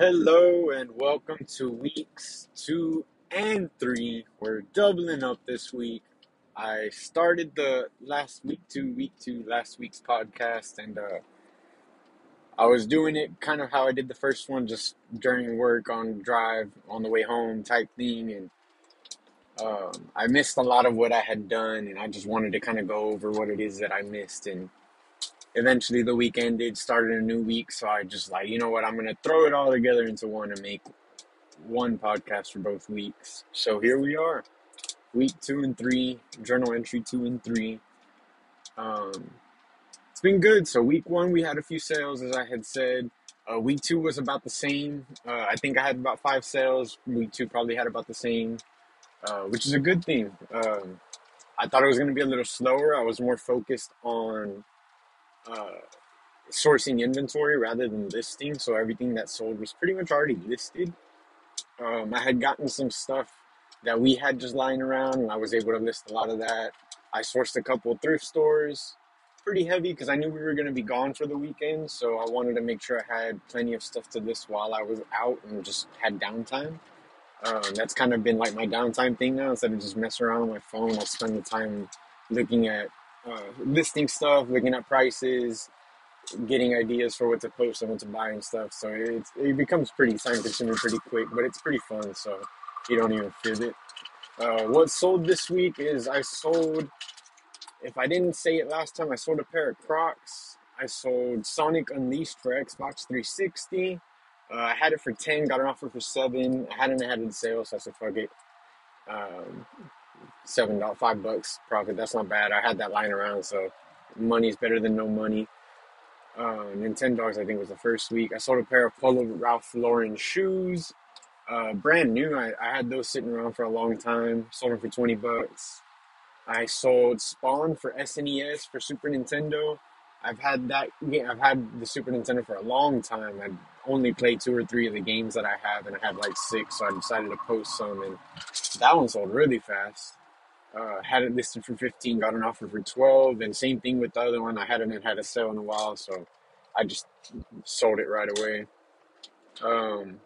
Hello and welcome to weeks two and three. We're doubling up this week. I started the last week two, week two, last week's podcast, and uh, I was doing it kind of how I did the first one, just during work on drive on the way home type thing. And um, I missed a lot of what I had done, and I just wanted to kind of go over what it is that I missed and eventually the week ended, started a new week. So I just like, you know what, I'm going to throw it all together into one and make one podcast for both weeks. So here we are, week two and three, journal entry two and three. Um, it's been good. So week one, we had a few sales, as I had said. Uh, week two was about the same. Uh, I think I had about five sales. Week two probably had about the same, uh, which is a good thing. Um, I thought it was going to be a little slower. I was more focused on uh, sourcing inventory rather than listing. So everything that sold was pretty much already listed. Um, I had gotten some stuff that we had just lying around, and I was able to list a lot of that. I sourced a couple thrift stores, pretty heavy because I knew we were going to be gone for the weekend. So I wanted to make sure I had plenty of stuff to list while I was out and just had downtime. Um, that's kind of been like my downtime thing now. Instead of just messing around on my phone, I'll spend the time looking at uh, listing stuff, looking at prices, getting ideas for what to post and what to buy and stuff. So it, it becomes pretty time consuming pretty quick, but it's pretty fun. So you don't even feel it. Uh, what sold this week is I sold, if I didn't say it last time, I sold a pair of Crocs. I sold Sonic Unleashed for Xbox 360. Uh, I had it for 10, got an offer for 7. I hadn't had it in sale, so I said, fuck it. Um, seven dollars, five bucks profit. That's not bad. I had that lying around, so money is better than no money. Uh, Nintendogs, I think, was the first week. I sold a pair of Polo Ralph Lauren shoes, uh, brand new. I, I had those sitting around for a long time. Sold them for twenty bucks. I sold Spawn for SNES for Super Nintendo. I've had that. Yeah, I've had the Super Nintendo for a long time. I only played two or three of the games that I have, and I have like six, so I decided to post some, and that one sold really fast. Uh, had it listed for 15, got an offer for 12, and same thing with the other one. I hadn't had a sale in a while, so I just sold it right away. Um,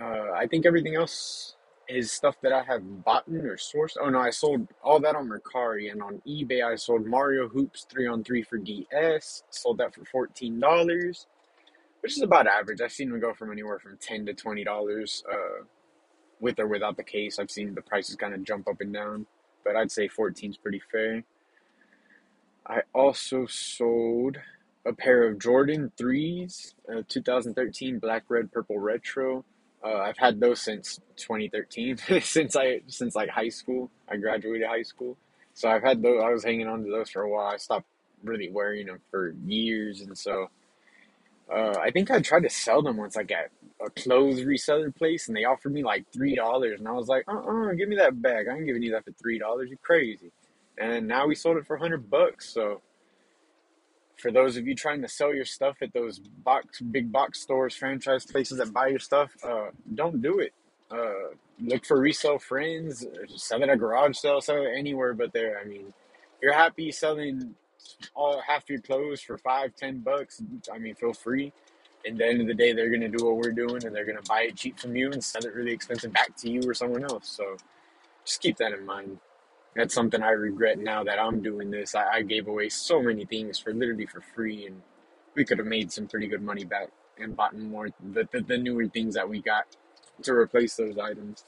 uh, I think everything else is stuff that I have bought or sourced. Oh no, I sold all that on Mercari and on eBay. I sold Mario Hoops 3 on 3 for DS. Sold that for $14, which is about average. I've seen them go from anywhere from 10 to $20. Uh, with or without the case. I've seen the prices kind of jump up and down, but I'd say 14 is pretty fair. I also sold a pair of Jordan 3s, uh, 2013 black, red, purple retro. Uh, I've had those since 2013, since I since like high school. I graduated high school, so I've had those. I was hanging on to those for a while. I stopped really wearing them for years, and so uh, I think I tried to sell them once, like at a clothes reseller place, and they offered me like three dollars, and I was like, "Uh, uh-uh, uh give me that bag. I ain't giving you that for three dollars. You crazy?" And now we sold it for hundred bucks. So, for those of you trying to sell your stuff at those box, big box stores, franchise places that buy your stuff, uh, don't do it. Uh, look for resale friends. Sell it at garage sale. Sell it anywhere but there. I mean, you're happy selling all half your clothes for five, ten bucks, I mean, feel free. And the end of the day, they're gonna do what we're doing, and they're gonna buy it cheap from you and sell it really expensive back to you or someone else. So just keep that in mind. That's something I regret now that I'm doing this. I, I gave away so many things for literally for free, and we could have made some pretty good money back and bought more the, the, the newer things that we got to replace those items.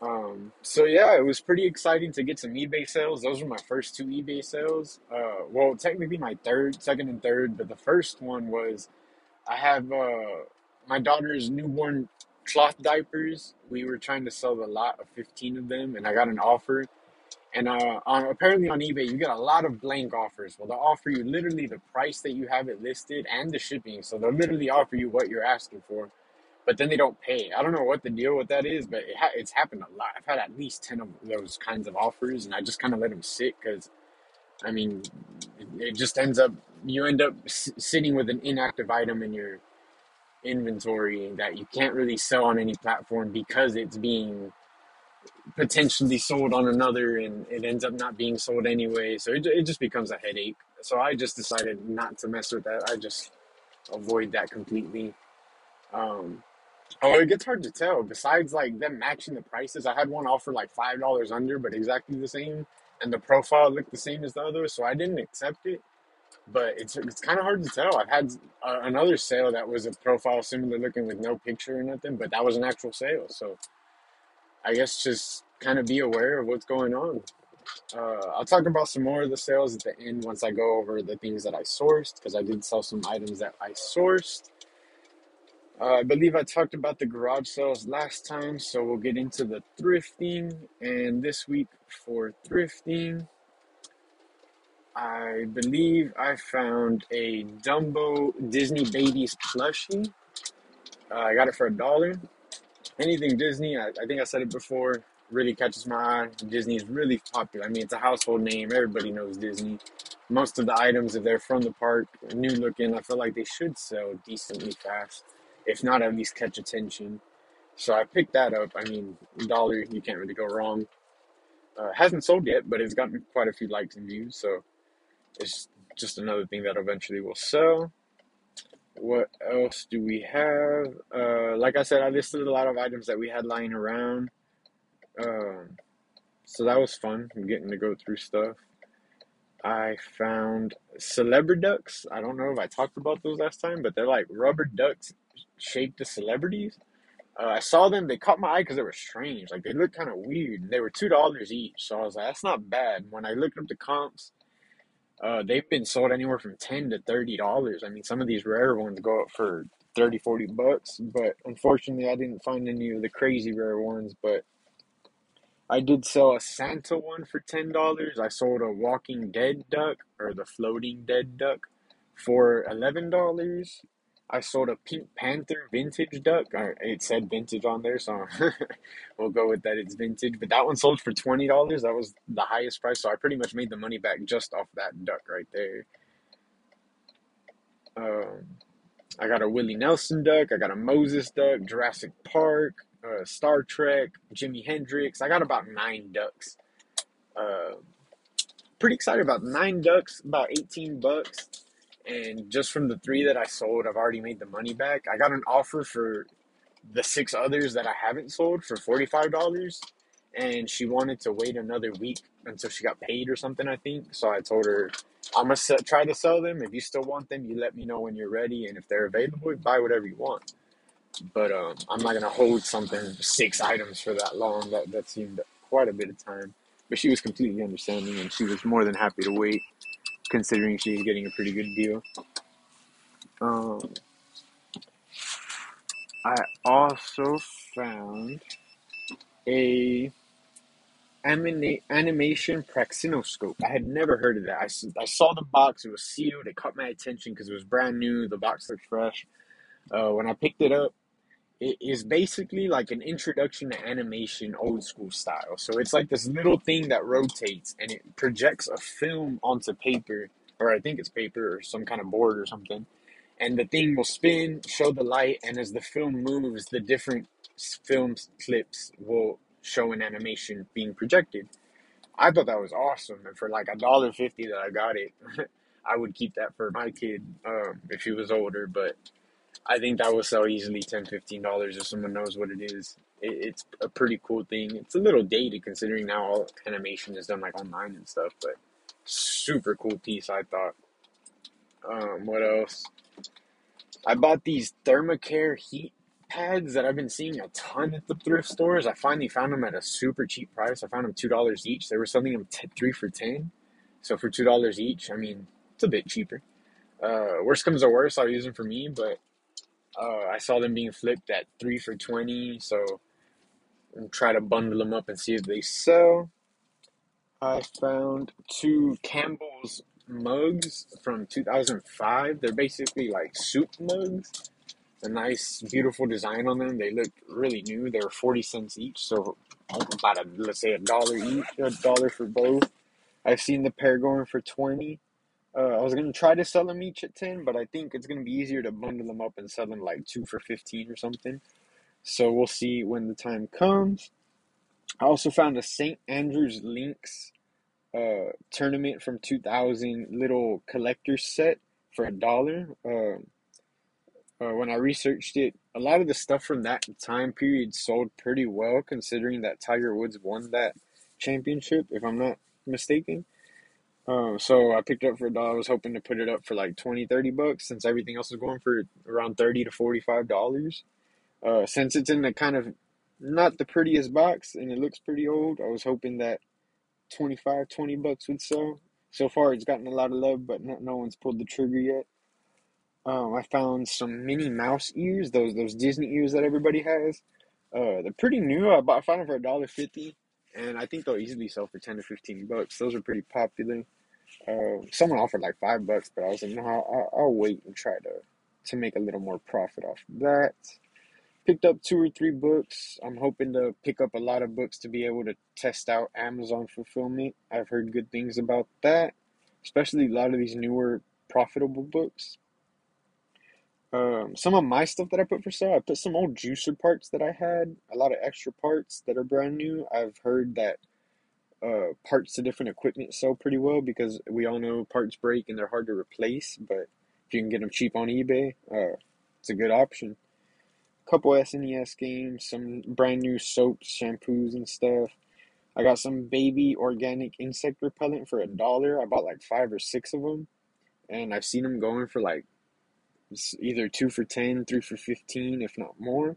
Um, so yeah, it was pretty exciting to get some eBay sales. Those were my first two eBay sales. Uh, well, technically my third, second and third, but the first one was I have uh, my daughter's newborn cloth diapers. We were trying to sell a lot of 15 of them, and I got an offer. And uh, on, apparently on eBay, you get a lot of blank offers. Well, they'll offer you literally the price that you have it listed and the shipping. So they'll literally offer you what you're asking for but then they don't pay. I don't know what the deal with that is, but it ha- it's happened a lot. I've had at least 10 of those kinds of offers, and I just kind of let them sit because, I mean, it just ends up, you end up s- sitting with an inactive item in your inventory that you can't really sell on any platform because it's being potentially sold on another and it ends up not being sold anyway. So it, it just becomes a headache. So I just decided not to mess with that. I just avoid that completely. Um, oh, it gets hard to tell. Besides, like them matching the prices, I had one offer like five dollars under, but exactly the same, and the profile looked the same as the other, so I didn't accept it. But it's it's kind of hard to tell. I've had uh, another sale that was a profile similar looking with no picture or nothing, but that was an actual sale. So I guess just kind of be aware of what's going on. Uh, I'll talk about some more of the sales at the end once I go over the things that I sourced because I did sell some items that I sourced. Uh, I believe I talked about the garage sales last time, so we'll get into the thrifting. And this week for thrifting, I believe I found a Dumbo Disney Babies plushie. Uh, I got it for a dollar. Anything Disney, I, I think I said it before, really catches my eye. Disney is really popular. I mean, it's a household name. Everybody knows Disney. Most of the items, if they're from the park, new looking, I feel like they should sell decently fast, if not at least catch attention. So I picked that up. I mean, dollar, you can't really go wrong. Uh, hasn't sold yet, but it's gotten quite a few likes and views. So it's just another thing that eventually will sell. What else do we have? Uh, like I said, I listed a lot of items that we had lying around. Um, so that was fun. getting to go through stuff. I found celebrity ducks. I don't know if I talked about those last time, but they're like rubber ducks shaped the celebrities. Uh, I saw them. They caught my eye because they were strange. Like they looked kind of weird. They were two dollars each, so I was like, "That's not bad." When I looked up the comps, uh, they've been sold anywhere from ten to thirty dollars. I mean, some of these rare ones go up for 30, 40 bucks. But unfortunately, I didn't find any of the crazy rare ones. But I did sell a Santa one for ten dollars. I sold a Walking Dead duck or the Floating Dead duck for eleven dollars. I sold a Pink Panther vintage duck. It said vintage on there, so we'll go with that. It's vintage, but that one sold for twenty dollars. That was the highest price, so I pretty much made the money back just off that duck right there. Um, I got a Willie Nelson duck. I got a Moses duck. Jurassic Park uh, Star Trek, Jimi Hendrix. I got about nine ducks. Uh, pretty excited about nine ducks, about 18 bucks. And just from the three that I sold, I've already made the money back. I got an offer for the six others that I haven't sold for $45. And she wanted to wait another week until she got paid or something, I think. So I told her, I'm going to try to sell them. If you still want them, you let me know when you're ready. And if they're available, buy whatever you want but um, I'm not gonna hold something six items for that long. That that seemed quite a bit of time. But she was completely understanding, and she was more than happy to wait, considering she's getting a pretty good deal. Um, I also found a anima- animation praxinoscope. I had never heard of that. I, I saw the box; it was sealed. It caught my attention because it was brand new. The box looked fresh. Uh, when I picked it up, it is basically like an introduction to animation old school style. So it's like this little thing that rotates and it projects a film onto paper, or I think it's paper or some kind of board or something. And the thing will spin, show the light, and as the film moves, the different film clips will show an animation being projected. I thought that was awesome, and for like a dollar fifty that I got it, I would keep that for my kid um, if he was older. But I think that will sell easily 10 dollars if someone knows what it is. It, it's a pretty cool thing. It's a little dated considering now all animation is done like online and stuff, but super cool piece. I thought. Um, what else? I bought these Thermacare heat pads that I've been seeing a ton at the thrift stores. I finally found them at a super cheap price. I found them two dollars each. They were selling them t- three for ten, so for two dollars each, I mean it's a bit cheaper. Uh, worst comes to worst, I'll use them for me, but uh, I saw them being flipped at three for twenty, so I'm try to bundle them up and see if they sell. I found two Campbell's mugs from 2005. They're basically like soup mugs. A nice, beautiful design on them. They look really new. They're 40 cents each, so about a, let's say a dollar each, a dollar for both. I've seen the pair going for 20. Uh, I was gonna try to sell them each at ten, but I think it's gonna be easier to bundle them up and sell them like two for fifteen or something. So we'll see when the time comes. I also found a St. Andrews Links uh, tournament from 2000 little collector set for a dollar. Uh, uh, when I researched it, a lot of the stuff from that time period sold pretty well, considering that Tiger Woods won that championship, if I'm not mistaken. Uh, so I picked it up for a dollar. I was hoping to put it up for like 20, 30 bucks since everything else is going for around 30 to $45. Uh, since it's in the kind of not the prettiest box and it looks pretty old, I was hoping that 25, 20 bucks would sell. So far, it's gotten a lot of love, but no, no one's pulled the trigger yet. Um, I found some Minnie Mouse ears, those those Disney ears that everybody has. Uh, they're pretty new. I bought found them for a dollar fifty, and I think they'll easily sell for ten to fifteen bucks. Those are pretty popular. Uh, someone offered like five bucks, but I was like, no, I'll, I'll wait and try to to make a little more profit off that. Picked up two or three books. I'm hoping to pick up a lot of books to be able to test out Amazon fulfillment. I've heard good things about that, especially a lot of these newer profitable books. Um, some of my stuff that I put for sale, I put some old juicer parts that I had, a lot of extra parts that are brand new. I've heard that uh, parts to different equipment sell pretty well because we all know parts break and they're hard to replace. But if you can get them cheap on eBay, uh, it's a good option. A couple SNES games, some brand new soaps, shampoos, and stuff. I got some baby organic insect repellent for a dollar. I bought like five or six of them, and I've seen them going for like either two for 10, three for 15, if not more.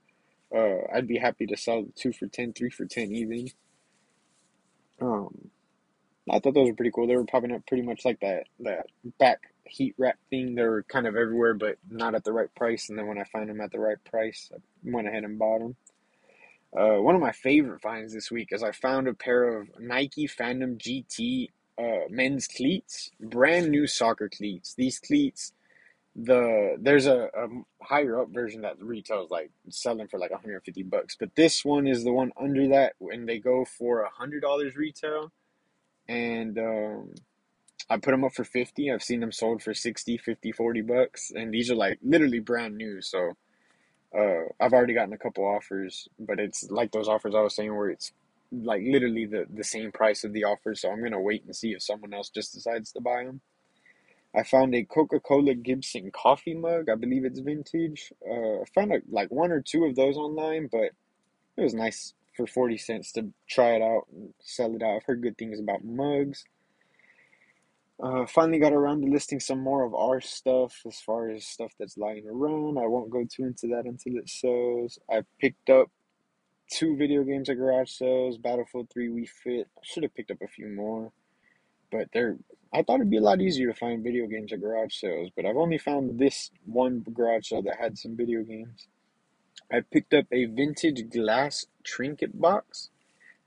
Uh, I'd be happy to sell two for 10, three for 10 even. I thought those were pretty cool. They were popping up pretty much like that, that back heat wrap thing. They were kind of everywhere, but not at the right price. And then when I found them at the right price, I went ahead and bought them. Uh, one of my favorite finds this week is I found a pair of Nike Phantom GT uh, men's cleats, brand new soccer cleats. These cleats the there's a, a higher up version that retails like selling for like 150 bucks but this one is the one under that and they go for a hundred dollars retail and um, i put them up for 50 i've seen them sold for 60 50 40 bucks and these are like literally brand new so uh, i've already gotten a couple offers but it's like those offers i was saying where it's like literally the, the same price of the offer so i'm gonna wait and see if someone else just decides to buy them I found a Coca Cola Gibson coffee mug. I believe it's vintage. Uh, I found a, like one or two of those online, but it was nice for 40 cents to try it out and sell it out. I've heard good things about mugs. Uh, finally got around to listing some more of our stuff as far as stuff that's lying around. I won't go too into that until it sells. I picked up two video games at garage sales Battlefield 3 Wii Fit. I should have picked up a few more, but they're I thought it'd be a lot easier to find video games at garage sales, but I've only found this one garage sale that had some video games. I picked up a vintage glass trinket box,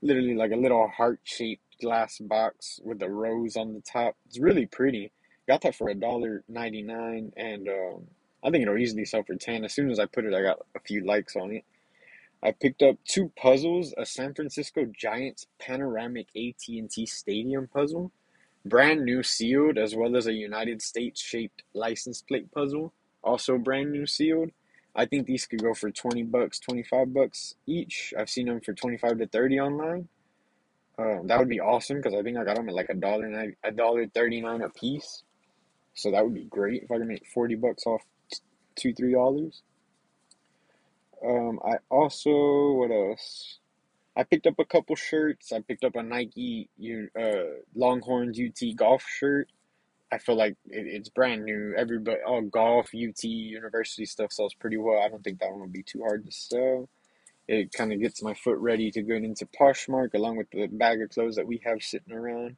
literally like a little heart shaped glass box with a rose on the top. It's really pretty. Got that for a dollar ninety nine, and um, I think it'll easily sell for ten. As soon as I put it, I got a few likes on it. I picked up two puzzles: a San Francisco Giants panoramic AT and T Stadium puzzle brand new sealed, as well as a United States shaped license plate puzzle, also brand new sealed. I think these could go for 20 bucks, 25 bucks each. I've seen them for 25 to 30 online. Um, that would be awesome because I think I got them at like a dollar nine, a dollar 39 a piece. So that would be great if I could make 40 bucks off two, three dollars. Um, I also, what else? I picked up a couple shirts. I picked up a Nike uh, Longhorns UT golf shirt. I feel like it, it's brand new. Everybody, all golf, UT, university stuff sells pretty well. I don't think that one would be too hard to sell. It kind of gets my foot ready to go into Poshmark along with the bag of clothes that we have sitting around.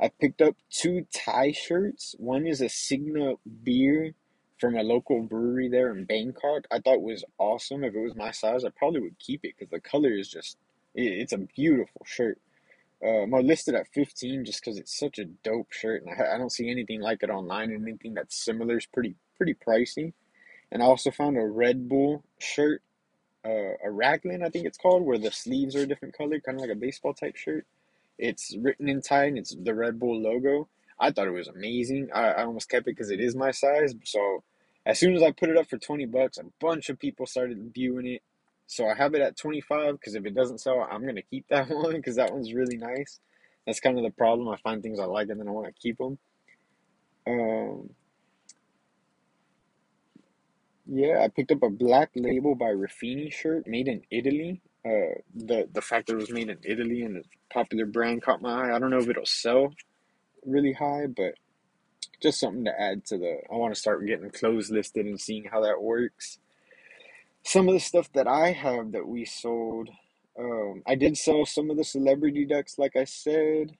I picked up two Thai shirts. One is a Singha beer from a local brewery there in Bangkok. I thought was awesome. If it was my size, I probably would keep it because the color is just it's a beautiful shirt. Um, I listed at 15 just because it's such a dope shirt, and I, I don't see anything like it online. And anything that's similar is pretty pretty pricey. And I also found a Red Bull shirt, uh, a raglan I think it's called, where the sleeves are a different color, kind of like a baseball type shirt. It's written in Thai and it's the Red Bull logo. I thought it was amazing. I, I almost kept it because it is my size. So as soon as I put it up for 20 bucks, a bunch of people started viewing it. So I have it at 25 because if it doesn't sell, I'm going to keep that one because that one's really nice. That's kind of the problem. I find things I like and then I want to keep them. Um, Yeah, I picked up a black label by Ruffini shirt made in Italy. Uh, the the fact that it was made in Italy and a popular brand caught my eye. I don't know if it'll sell really high, but just something to add to the. I want to start getting clothes listed and seeing how that works. Some of the stuff that I have that we sold, um, I did sell some of the celebrity decks, like I said.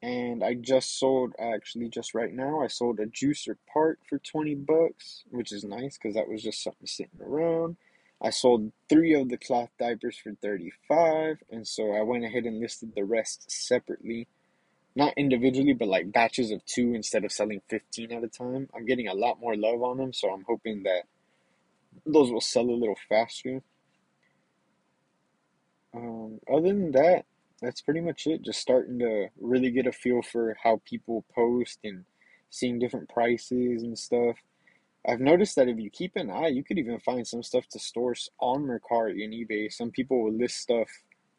And I just sold, actually, just right now, I sold a Juicer Park for 20 bucks, which is nice because that was just something sitting around. I sold three of the cloth diapers for 35, and so I went ahead and listed the rest separately. Not individually, but like batches of two instead of selling 15 at a time. I'm getting a lot more love on them, so I'm hoping that those will sell a little faster. Um, other than that, that's pretty much it. Just starting to really get a feel for how people post and seeing different prices and stuff. I've noticed that if you keep an eye, you could even find some stuff to store on Mercari and eBay. Some people will list stuff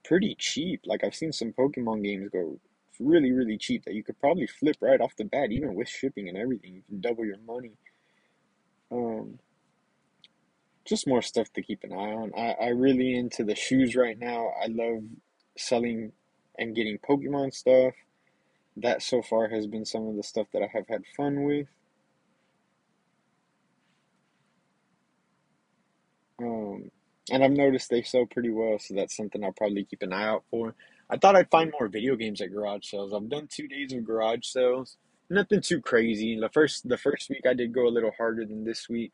pretty cheap. Like I've seen some Pokemon games go really, really cheap that you could probably flip right off the bat, even with shipping and everything. You can double your money. Um, just more stuff to keep an eye on. I, I really into the shoes right now. I love selling and getting Pokemon stuff. That so far has been some of the stuff that I have had fun with. Um, and I've noticed they sell pretty well, so that's something I'll probably keep an eye out for. I thought I'd find more video games at garage sales. I've done two days of garage sales. Nothing too crazy. The first the first week I did go a little harder than this week.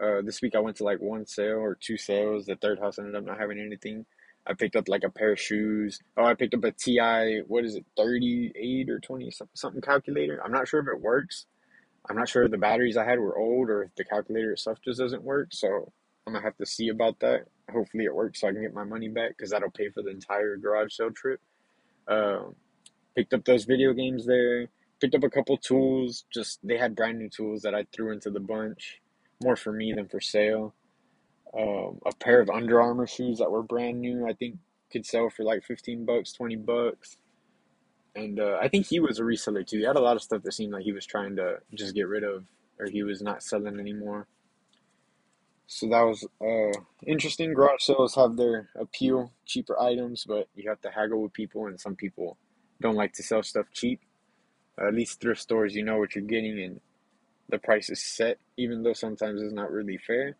Uh, this week I went to like one sale or two sales. The third house ended up not having anything. I picked up like a pair of shoes. Oh, I picked up a TI. What is it, thirty eight or twenty something calculator? I'm not sure if it works. I'm not sure if the batteries I had were old or if the calculator itself just doesn't work. So I'm gonna have to see about that. Hopefully it works so I can get my money back because that'll pay for the entire garage sale trip. Um, picked up those video games there. Picked up a couple tools. Just they had brand new tools that I threw into the bunch, more for me than for sale. Um, a pair of Under Armour shoes that were brand new. I think could sell for like fifteen bucks, twenty bucks. And uh, I think he was a reseller too. He had a lot of stuff that seemed like he was trying to just get rid of, or he was not selling anymore. So that was uh, interesting. Garage sales have their appeal, cheaper items, but you have to haggle with people, and some people don't like to sell stuff cheap. Uh, at least thrift stores, you know what you're getting, and the price is set, even though sometimes it's not really fair.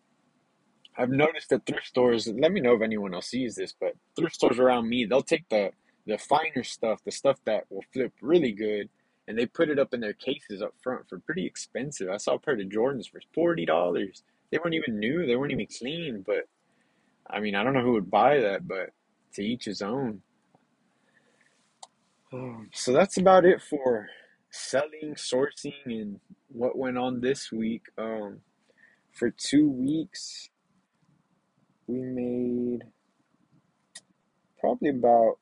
I've noticed that thrift stores, let me know if anyone else sees this, but thrift stores around me, they'll take the, the finer stuff, the stuff that will flip really good, and they put it up in their cases up front for pretty expensive. I saw a pair of Jordans for $40 they weren't even new. They weren't even clean. But I mean, I don't know who would buy that, but to each his own. Um, so that's about it for selling, sourcing, and what went on this week. Um, for two weeks, we made probably about,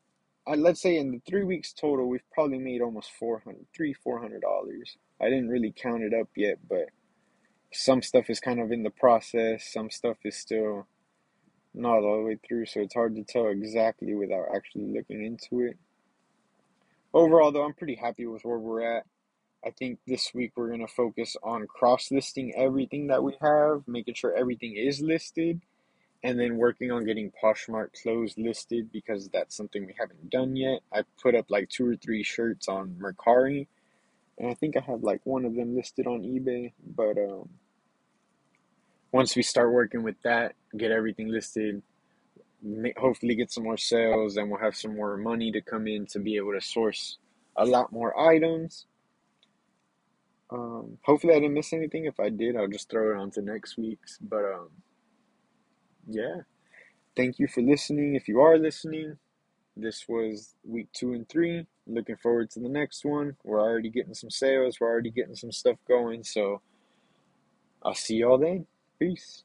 uh, let's say in the three weeks total, we've probably made almost 400 three, four hundred dollars. I didn't really count it up yet, but some stuff is kind of in the process, some stuff is still not all the way through, so it's hard to tell exactly without actually looking into it. Overall, though, I'm pretty happy with where we're at. I think this week we're going to focus on cross listing everything that we have, making sure everything is listed, and then working on getting Poshmark clothes listed because that's something we haven't done yet. I put up like two or three shirts on Mercari and I think I have like one of them listed on eBay. But um, once we start working with that, get everything listed, hopefully get some more sales, and we'll have some more money to come in to be able to source a lot more items. Um, hopefully I didn't miss anything. If I did, I'll just throw it on to next week's. But um, yeah, thank you for listening. If you are listening, this was week two and three. Looking forward to the next one. We're already getting some sales. We're already getting some stuff going. So I'll see y'all then. Peace.